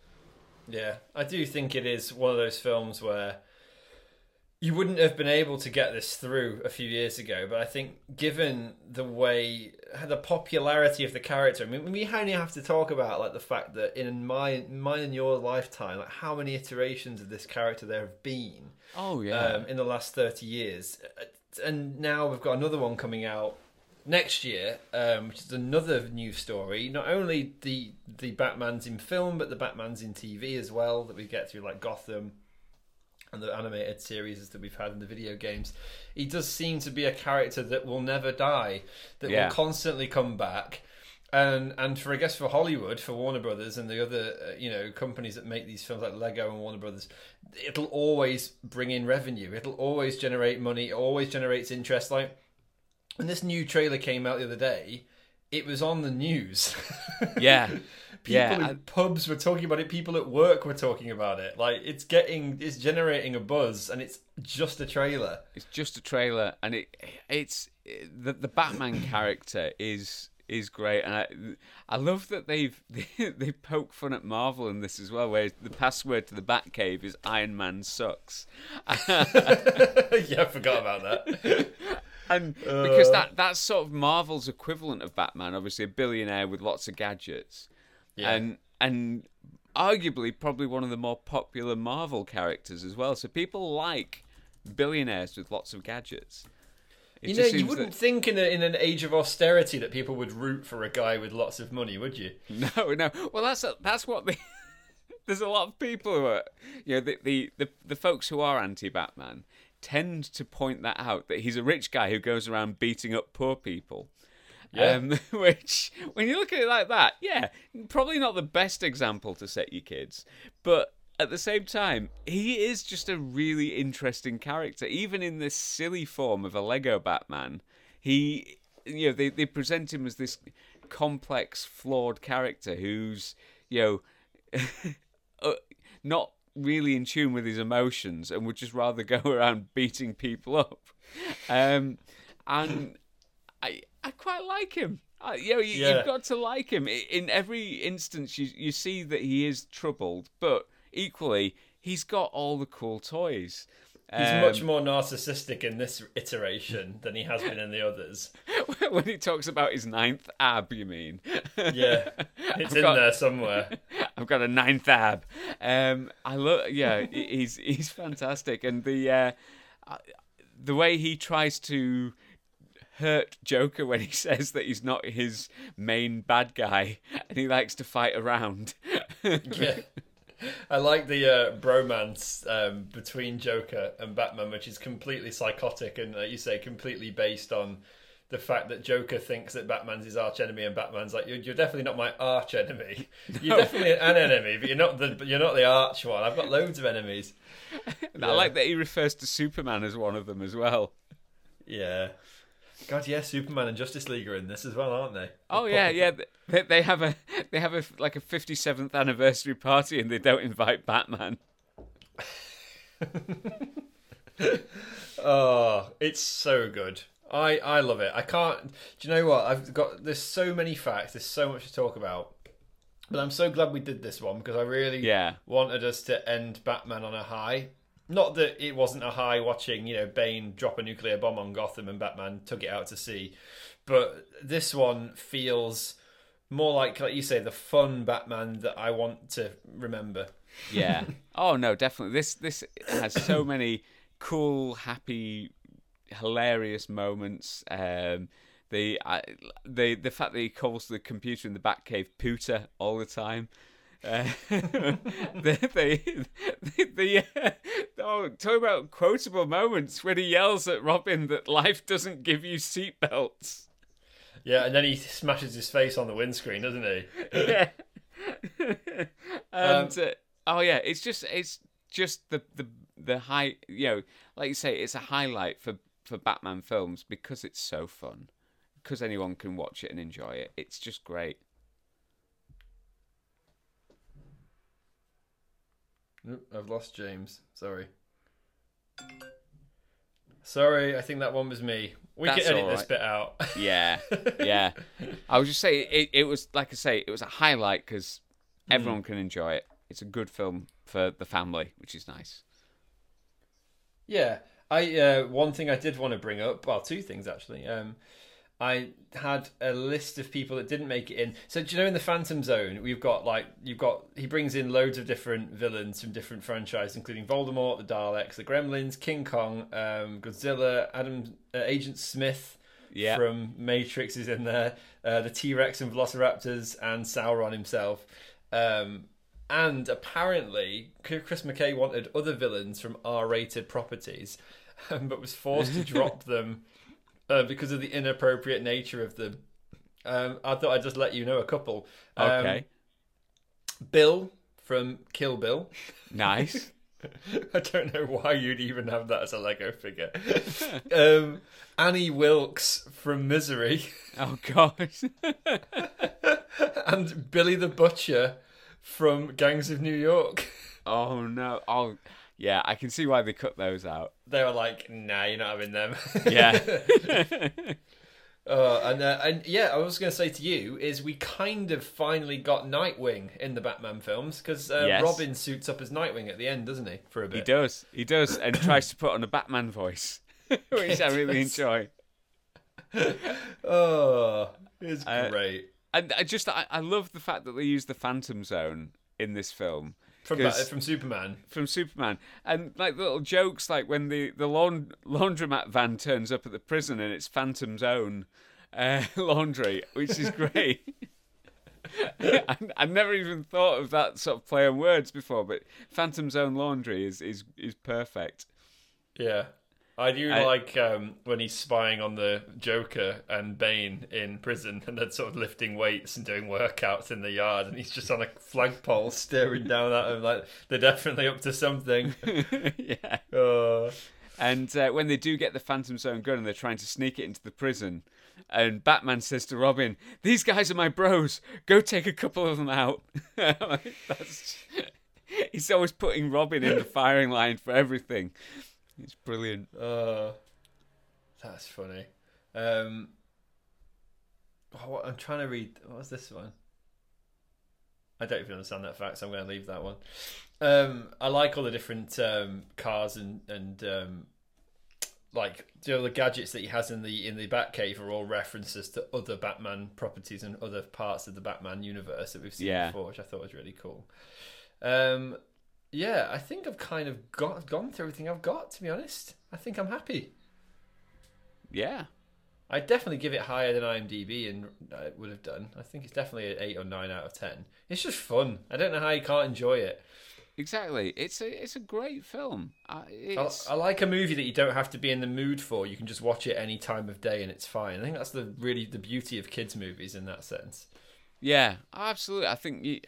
Yeah, I do think it is one of those films where you wouldn't have been able to get this through a few years ago, but I think given the way the popularity of the character, I mean, we only have to talk about like the fact that in my mine and your lifetime, like how many iterations of this character there have been Oh um, in the last 30 years. And now we've got another one coming out next year, um, which is another new story. Not only the the Batman's in film, but the Batman's in TV as well that we get through, like Gotham and the animated series that we've had in the video games. He does seem to be a character that will never die, that Yeah. will constantly come back. And and for I guess for Hollywood, for Warner Brothers and the other uh, you know companies that make these films like Lego and Warner Brothers, it'll always bring in revenue. It'll always generate money. It always generates interest. Like when this new trailer came out the other day, it was on the news. Yeah. people Yeah, in pubs were talking about it. People at work were talking about it. Like it's getting, it's generating a buzz, and it's just a trailer. It's just a trailer, and it it's the the Batman character is is great, and I I love that they've they, they poke fun at Marvel in this as well, where the password to the Batcave is Iron Man sucks, yeah, I forgot about that. And because that that's sort of Marvel's equivalent of Batman, obviously a billionaire with lots of gadgets, Yeah. and and arguably probably one of the more popular Marvel characters as well. So people like billionaires with lots of gadgets. It you know, you wouldn't that- think in, a, in an age of austerity that people would root for a guy with lots of money, would you? No, no. Well, that's that's what the. There's a lot of people who are, you know, the the the, the folks who are anti-Batman tend to point that out that he's a rich guy who goes around beating up poor people. Yeah. Um, which, when you look at it like that, yeah, probably not the best example to set your kids, but at the same time, he is just a really interesting character. Even in this silly form of a Lego Batman, he, you know, they, they present him as this complex, flawed character who's, you know, uh, not really in tune with his emotions and would just rather go around beating people up. Um, and I I quite like him. I, you know, you, Yeah. you've got to like him. In every instance, you you see that he is troubled, but equally, he's got all the cool toys. He's Um, much more narcissistic in this iteration than he has been in the others. when he talks about his ninth ab, you mean? Yeah, it's I've in got- there somewhere. I've got a ninth ab. Um, I love. Yeah, he's he's fantastic, and the uh, uh, the way he tries to hurt Joker when he says that he's not his main bad guy, and he likes to fight around. Yeah. I like the uh, bromance um, between Joker and Batman, which is completely psychotic and, like you say, completely based on the fact that Joker thinks that Batman's his arch enemy, and Batman's like, "You're, you're definitely not my arch enemy. You're definitely an enemy, but you're not the you're not the arch one. I've got loads of enemies." I like that he refers to Superman as one of them as well. Yeah. God, yeah, Superman and Justice League are in this as well, aren't they? Oh yeah, yeah. They, they have a they have a like a fifty seventh anniversary party, and they don't invite Batman. Oh, it's so good. I I love it. I can't. Do you know what? I've got there's so many facts. There's so much to talk about. But I'm so glad we did this one because I really Yeah. wanted us to end Batman on a high. Not that it wasn't a high watching, you know, Bane drop a nuclear bomb on Gotham and Batman took it out to sea, but this one feels more like, like you say, the fun Batman that I want to remember. Yeah. oh no, definitely. This this has so many cool, happy, hilarious moments. Um, the I the the fact that he calls the computer in the Batcave "pooter" all the time. Uh, the the uh, oh, talk about quotable moments when he yells at Robin that life doesn't give you seatbelts. Yeah, and then he smashes his face on the windscreen, doesn't he? yeah. and uh, oh yeah, it's just it's just the the the high you know like you say it's a highlight for for Batman films because it's so fun because anyone can watch it and enjoy it. It's just great. I've lost James. Sorry. Sorry, I think that one was me. We That's can edit all this bit out. Yeah, yeah. I was just say it. It was like I say, it was a highlight because everyone can enjoy it. It's a good film for the family, which is nice. Yeah, I uh, one thing I did want to bring up. Well, two things actually. Um, I had a list of people that didn't make it in. So do you know in the Phantom Zone we've got like you've got he brings in loads of different villains from different franchises, including Voldemort, the Daleks, the Gremlins, King Kong, um, Godzilla, Adam uh, Agent Smith Yeah. from Matrix is in there, uh, the T Rex and Velociraptors, and Sauron himself. Um, and apparently, Chris McKay wanted other villains from R-rated properties, um, but was forced to drop them uh, because of the inappropriate nature of them. Um, I thought I'd just let you know a couple. Um, Okay, Bill from Kill Bill. nice. I don't know why you'd even have that as a Lego figure. um, Annie Wilkes from Misery Oh gosh. and Billy the Butcher from Gangs of New York. oh no. Oh yeah. I can see why they cut those out. They were like, "Nah, you're not having them." Yeah. Uh, and uh, and yeah, I was going to say to you is we kind of finally got Nightwing in the Batman films because uh, Yes. Robin suits up as Nightwing at the end, doesn't he? For a bit, he does. He does, and tries to put on a Batman voice, which I really enjoy. Oh, it's Uh, great. And I just I, I love the fact that they use the Phantom Zone in this film. From from Superman. from Superman, and like little jokes like when the the laund- laundromat van turns up at the prison and it's Phantom's own uh, laundry, which is great. I, I've never even thought of that sort of play on words before, but Phantom's own laundry is is is perfect. Yeah. I do I- like um, when he's spying on the Joker and Bane in prison and they're sort of lifting weights and doing workouts in the yard and he's just on a flagpole staring down at him like they're definitely up to something. yeah, Oh. and uh, when they do get the Phantom's own gun and they're trying to sneak it into the prison, and Batman says to Robin, "These guys are my bros. Go take a couple of them out." That's... He's always putting Robin in the firing line for everything. It's brilliant. Uh, that's funny. Um, oh, what, I'm trying to read. What was this one? I don't even understand that fact, so I'm going to leave that one. Um, I like all the different um, cars and and um, like you know, the gadgets that he has in the in the Batcave are all references to other Batman properties and other parts of the Batman universe that we've seen Yeah. before, which I thought was really cool. Um, yeah, I think I've kind of got gone through everything I've got. To be honest, I think I'm happy. Yeah. I'd definitely give it higher than IMDb and I would have done. I think it's definitely an eight or nine out of ten. It's just fun. I don't know how you can't enjoy it. Exactly. It's a it's a great film. Uh, I, it's, I like a movie that you don't have to be in the mood for. You can just watch it any time of day and it's fine. I think that's the really the beauty of kids movies in that sense. yeah, absolutely. I think you,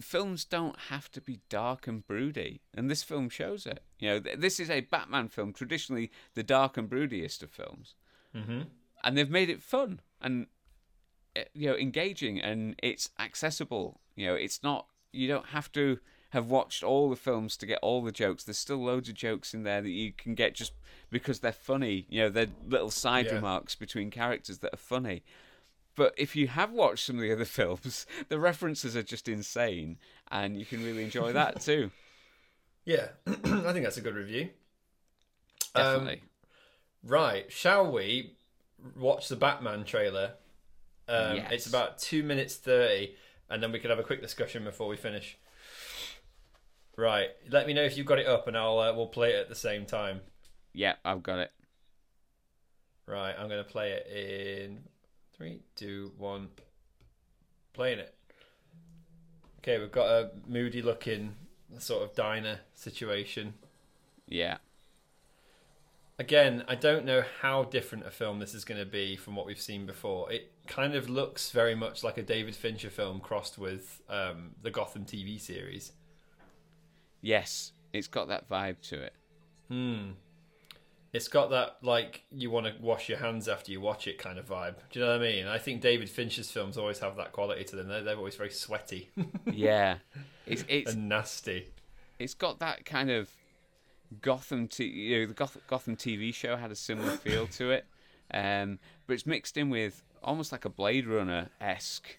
films don't have to be dark and broody, and this film shows it. You know, this is a Batman film, traditionally the dark and broodiest of films, Mm-hmm. and they've made it fun and uh, you know engaging, and it's accessible. You know, it's not you don't have to have watched all the films to get all the jokes. There's still loads of jokes in there that you can get just because they're funny. You know, they're little side Yeah. remarks between characters that are funny. But if you have watched some of the other films, the references are just insane, and you can really enjoy that too. Yeah, I think that's a good review. Um, Definitely. Right, shall we watch the Batman trailer? Um, Yes. It's about two minutes thirty, and then we can have a quick discussion before we finish. Right, let me know if you've got it up, and I'll uh, we'll play it at the same time. yeah, I've got it. Right, I'm gonna play it in three, two, one. Playing it. Okay, we've got a moody-looking sort of diner situation. Yeah. Again, I don't know how different a film this is going to be from what we've seen before. It kind of looks very much like a David Fincher film crossed with um, the Gotham TV series. Yes, it's got that vibe to it. Hmm. It's got that like you want to wash your hands after you watch it kind of vibe. Do you know what I mean? I think David Fincher's films always have that quality to them. They're, they're always very sweaty Yeah. It's it's and nasty. it's got that kind of Gotham, t- you know, the Goth- Gotham TV show had a similar feel to it, um, but it's mixed in with almost like a Blade Runner esque.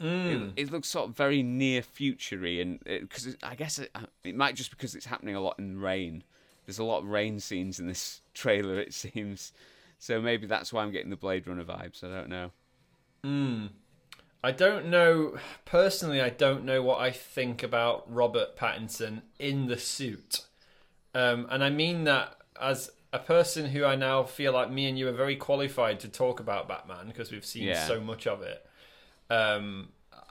Mm. It, it looks sort of very near futury, and because I guess it, it might just because it's happening a lot in rain. There's a lot of rain scenes in this trailer, it seems. So maybe that's why I'm getting the Blade Runner vibes. I don't know. Mm. I don't know personally. I don't know what I think about Robert Pattinson in the suit, um, and I mean that as a person who I now feel like me and you are very qualified to talk about Batman because we've seen Yeah. so much of it. Um,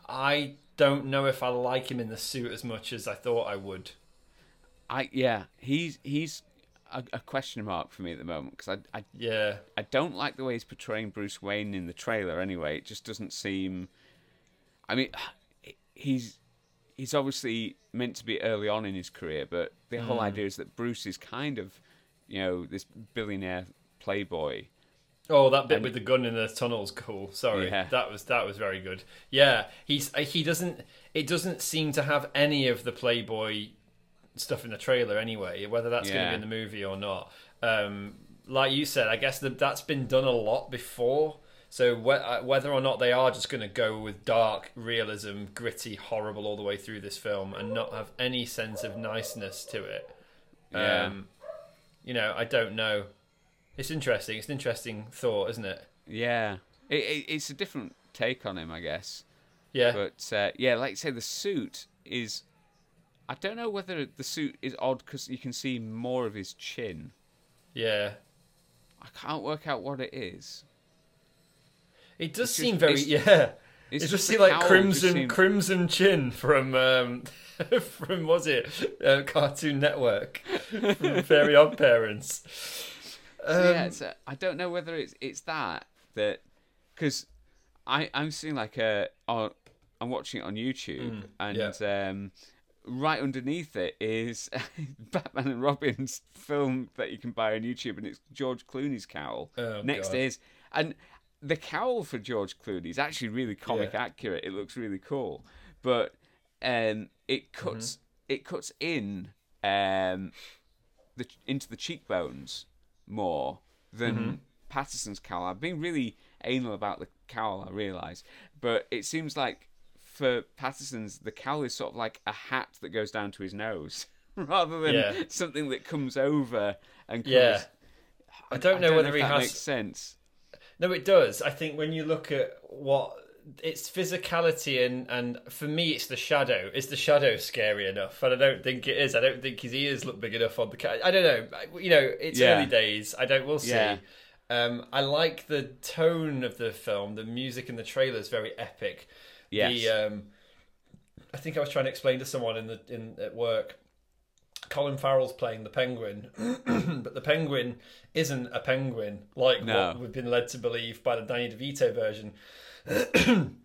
I don't know if I like him in the suit as much as I thought I would. I yeah, he's he's a, a question mark for me at the moment because I, I Yeah, I don't like the way he's portraying Bruce Wayne in the trailer. Anyway, it just doesn't seem. I mean, he's he's obviously meant to be early on in his career, but the whole Hmm. idea is that Bruce is kind of, you know, this billionaire playboy. Oh, that bit And- with the gun in the tunnel's cool. Sorry, Yeah. that was that was very good. Yeah, he's he doesn't. It doesn't seem to have any of the Playboy stuff in the trailer anyway. Whether that's going to be in the movie or not. Um, like you said, I guess that that's been done a lot before. So wh- uh, whether or not they are just going to go with dark realism, gritty, horrible all the way through this film, and not have any sense of niceness to it, Yeah. um, you know, I don't know. It's interesting. It's an interesting thought, isn't it? Yeah, it, it, it's a different take on him, I guess. Yeah. But uh, yeah, like you say, the suit is. I don't know whether the suit is odd because you can see more of his chin. yeah. I can't work out what it is. It does It's seem just- very it's- yeah. It's It just seems like crimson crimson chin from um from was it uh, Cartoon Network from Fairy Odd Parents. Um, So, yeah, I don't know whether it's it's that that because I I'm seeing like a on I'm watching it on YouTube and Mm, yeah. um, right underneath it is Batman and Robin's film that you can buy on YouTube and it's George Clooney's cowl. Oh, Next God. is and the cowl for George Clooney is actually really comic Yeah. accurate. It looks really cool, but um, it cuts Mm-hmm. it cuts in um, the into the cheekbones more than Mm-hmm. Pattinson's cowl. I've been really anal about the cowl, I realise, but it seems like for Pattinson's the cowl is sort of like a hat that goes down to his nose, rather than Yeah. something that comes over and covers. Yeah. I don't know whether if he that has makes sense. No, it does. I think when you look at what its physicality and and for me it's the shadow. Is the shadow scary enough? And I don't think it is. I don't think his ears look big enough on the cat. I don't know. You know, it's Yeah. early days. I don't. We'll see. Yeah. Um, I like the tone of the film. The music in the trailer is very epic. Yes. The, um, I think I was trying to explain to someone in the in at work. Colin Farrell's playing the penguin, but the penguin isn't a penguin like No. what we've been led to believe by the Danny DeVito version.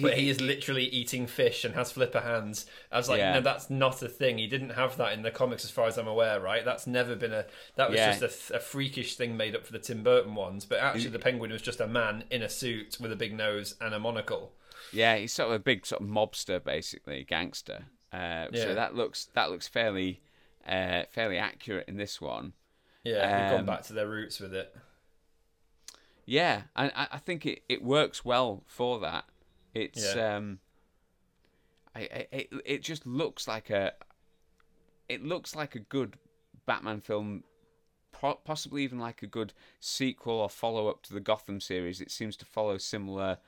but he is literally eating fish and has flipper hands. I was like, Yeah. no, that's not a thing. He didn't have that in the comics, as far as I'm aware. Right? That's never been a. That was Yeah. just a, a freakish thing made up for the Tim Burton ones. But actually, the penguin was just a man in a suit with a big nose and a monocle. Yeah, he's sort of a big sort of mobster, basically gangster. Uh, Yeah. So that looks that looks fairly uh, fairly accurate in this one. Yeah, they've gone Um, back to their roots with it. Yeah, and I, I think it, it works well for that. It's Yeah. um, I, I it it just looks like a it looks like a good Batman film, possibly even like a good sequel or follow up to the Gotham series. It seems to follow similar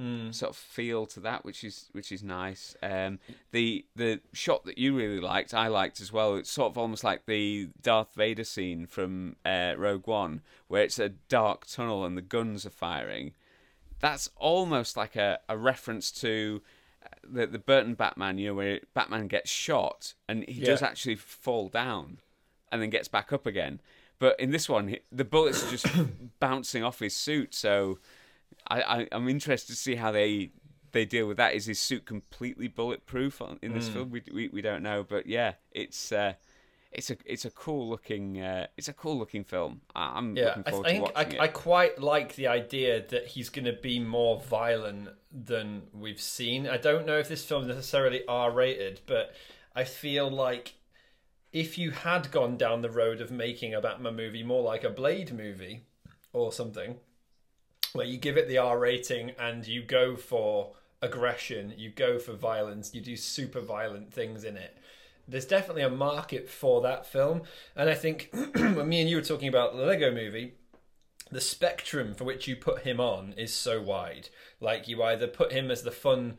Mm. sort of feel to that, which is which is nice. Um, the the shot that you really liked, I liked as well. It's sort of almost like the Darth Vader scene from uh, Rogue One, where it's a dark tunnel and the guns are firing. That's almost like a, a reference to uh, the the Burton Batman, you know, where Batman gets shot and he does actually fall down and then gets back up again. But in this one, the bullets are just bouncing off his suit, so I, I I'm interested to see how they they deal with that. Is his suit completely bulletproof on, in this film? We, we we don't know, but yeah, it's uh, it's a it's a cool looking uh, it's a cool looking film. I- I'm Yeah, looking I think to I, watching I it. quite like the idea that he's going to be more violent than we've seen. I don't know if this film is necessarily R rated, but I feel like if you had gone down the road of making a Batman movie more like a Blade movie or something, where you give it the R rating and you go for aggression, you go for violence, you do super violent things in it. There's definitely a market for that film, and I think when me and you were talking about the Lego Movie, the spectrum for which you put him on is so wide. Like you either put him as the fun,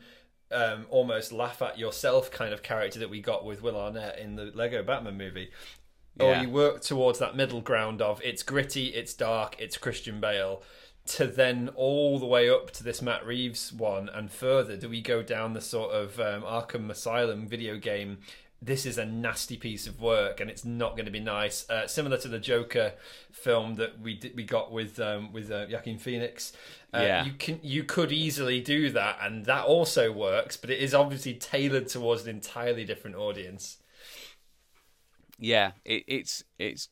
um, almost laugh at yourself kind of character that we got with Will Arnett in the Lego Batman movie, or you work towards that middle ground of it's gritty, it's dark, it's Christian Bale, to then all the way up to this Matt Reeves one and further. Do we go down the sort of um, Arkham Asylum video game? this is a nasty piece of work and it's not going to be nice. Uh, similar to the Joker film that we did, we got with um, with uh, Joaquin Phoenix. Uh, Yeah. you can you could easily do that, and that also works. But it is obviously tailored towards an entirely different audience. yeah, it, it's it's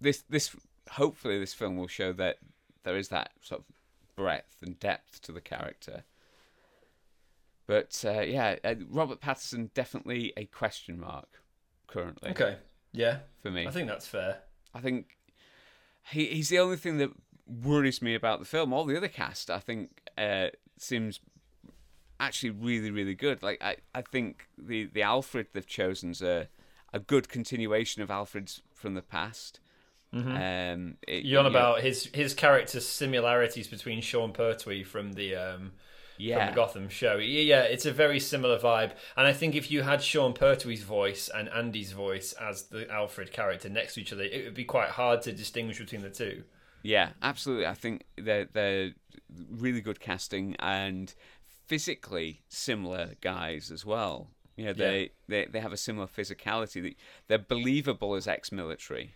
this this hopefully this film will show that there is that sort of breadth and depth to the character. But uh, yeah, uh, Robert Pattinson definitely a question mark currently Okay, yeah, for me. I think that's fair. I think he he's the only thing that worries me about the film. All the other cast, I think, uh, seems actually really really good. Like I, I think the the Alfred they've chosen's a a good continuation of Alfred's from the past. Um, it- You're on you know, about his his character's similarities between Sean Pertwee from the um, from yeah the Gotham show. Yeah, yeah, it's a very similar vibe. And I think if you had Sean Pertwee's voice and Andy's voice as the Alfred character next to each other, it would be quite hard to distinguish between the two. Yeah, absolutely. I think they're they're really good casting and physically similar guys as well. You know, they, they they have a similar physicality. They- They're believable as ex-military.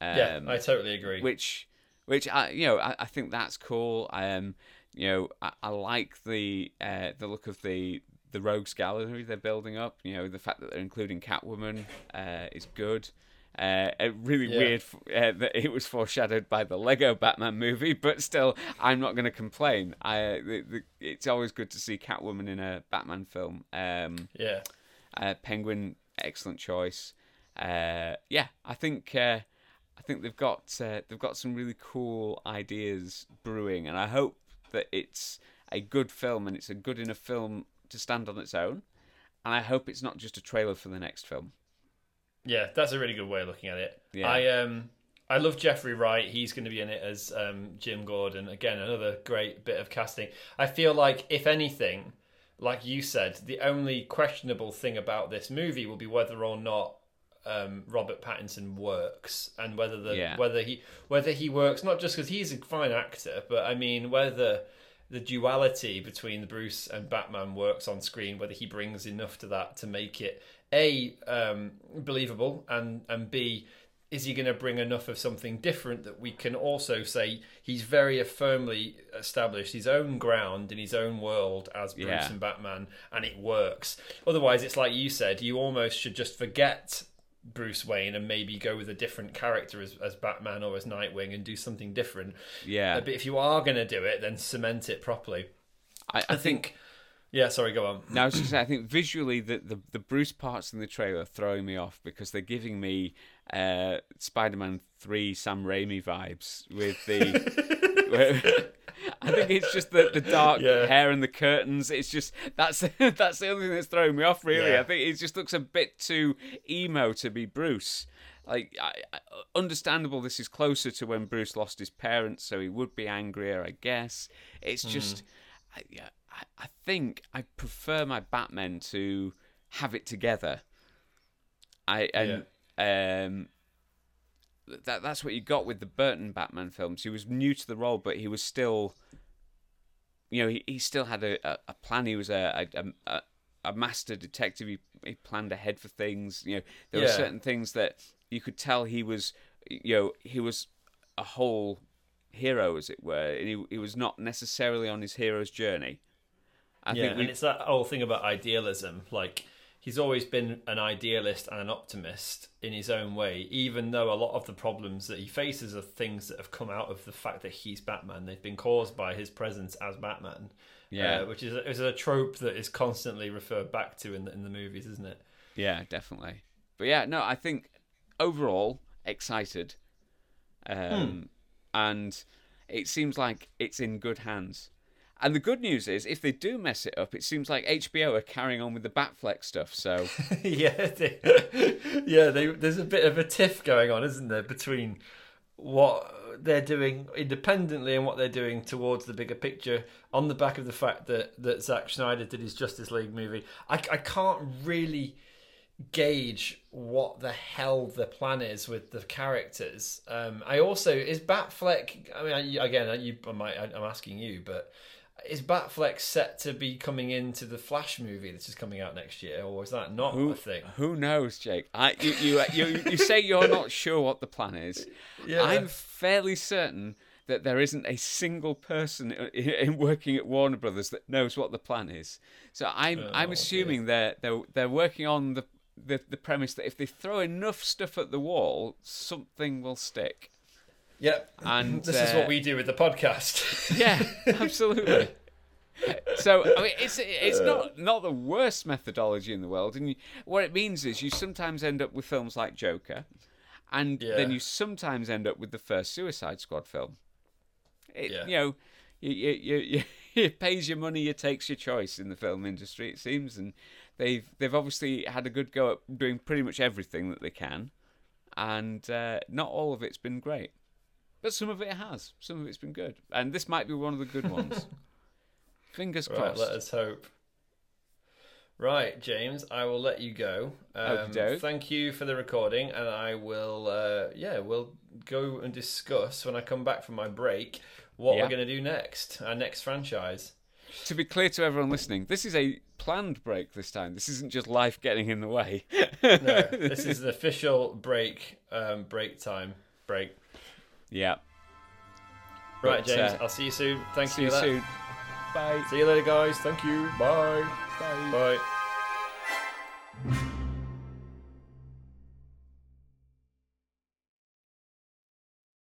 Um, yeah, I totally agree. which which I you know I, I think that's cool. Um, you know, I, I like the uh, the look of the the rogues gallery they're building up. You know, the fact that they're including Catwoman uh, is good. Uh, really Yeah. weird uh, that it was foreshadowed by the Lego Batman movie, but still, I'm not going to complain. I the, the, it's always good to see Catwoman in a Batman film. Um, yeah, uh, Penguin, excellent choice. Uh, yeah, I think uh, I think they've got uh, they've got some really cool ideas brewing, and I hope that it's a good film and it's a good enough film to stand on its own. And I hope it's not just a trailer for the next film. yeah, that's a really good way of looking at it. Yeah. I um I love Jeffrey Wright. He's going to be in it as um, Jim Gordon. Again, another great bit of casting. I feel like, if anything, like you said, the only questionable thing about this movie will be whether or not um, Robert Pattinson works and whether the Yeah. whether he whether he works not just because he's a fine actor, but I mean whether the duality between the Bruce and Batman works on screen, whether he brings enough to that to make it a um, believable and and b is he going to bring enough of something different that we can also say he's very firmly established his own ground in his own world as Bruce Yeah. and Batman, and it works. Otherwise, it's like you said, you almost should just forget Bruce Wayne and maybe go with a different character as, as Batman or as Nightwing and do something different. Yeah, But if you are going to do it, then cement it properly. I, I think. Yeah, sorry, go on. Now, I was just saying, I think visually the, the, the Bruce parts in the trailer are throwing me off because they're giving me uh, Spider-Man Three Sam Raimi vibes with the. I think it's just the, the dark Yeah. hair and the curtains. It's just that's that's the only thing that's throwing me off. Really, Yeah. I think it just looks a bit too emo to be Bruce. Like, I, I, understandable. This is closer to when Bruce lost his parents, so he would be angrier, I guess. It's just, I, yeah, I, I think I prefer my Batman to have it together. I and um, that that's what you got with the Burton Batman films. He was new to the role, but he was still, you know, he, he still had a, a, a plan. He was a a, a, a master detective. He, he planned ahead for things. You know, there were certain things that you could tell he was, you know, he was a whole hero, as it were, and he he was not necessarily on his hero's journey. I yeah, think we, and it's that whole thing about idealism. Like he's always been an idealist and an optimist in his own way, even though a lot of the problems that he faces are things that have come out of the fact that he's Batman. They've been caused by his presence as Batman. Yeah. uh, which is is a trope that is constantly referred back to in the, in the movies, isn't it? Yeah, definitely. But yeah, no, I think overall excited, um, and it seems like it's in good hands. And the good news is, if they do mess it up, it seems like HBO are carrying on with the Batfleck stuff. So yeah, they, yeah. They, there's a bit of a tiff going on, isn't there, between what they're doing independently and what they're doing towards the bigger picture. On the back of the fact that that Zack Snyder did his Justice League movie, I, I can't really gauge what the hell the plan is with the characters. Um, I also is Batfleck. I mean, I, again, you, I might, I'm asking you, but is Batfleck set to be coming into the Flash movie that is coming out next year, or is that not Who, a thing? who knows, Jake? I, you, you, uh, you, you say you're not sure what the plan is. Yeah. I'm fairly certain that there isn't a single person in, in working at Warner Brothers that knows what the plan is. So I'm Oh, I'm assuming they're they're they're working on the, the the premise that if they throw enough stuff at the wall, something will stick. Yep. And this is uh, what we do with the podcast. Yeah, absolutely. So I mean, it's it's not not the worst methodology in the world, and you, what it means is you sometimes end up with films like Joker, and Yeah. then you sometimes end up with the first Suicide Squad film. It, Yeah. You know, you, you, you, you, it pays your money, it takes your choice in the film industry. It seems, and they've they've obviously had a good go at doing pretty much everything that they can, and uh, not all of it's been great. But some of it has. Some of it's been good. And this might be one of the good ones. Fingers right, crossed. let us hope. Right, James, I will let you go. Um, thank you for the recording, and I will, uh, yeah, we'll go and discuss when I come back from my break what Yeah. we're going to do next, our next franchise. To be clear to everyone listening, this is a planned break this time. This isn't just life getting in the way. No, this is an official break, um, break time break. Yeah. Right, But, James, uh, I'll see you soon. Thank See you you for that. soon. Bye. See you later, guys. Thank you. Bye. Bye. Bye.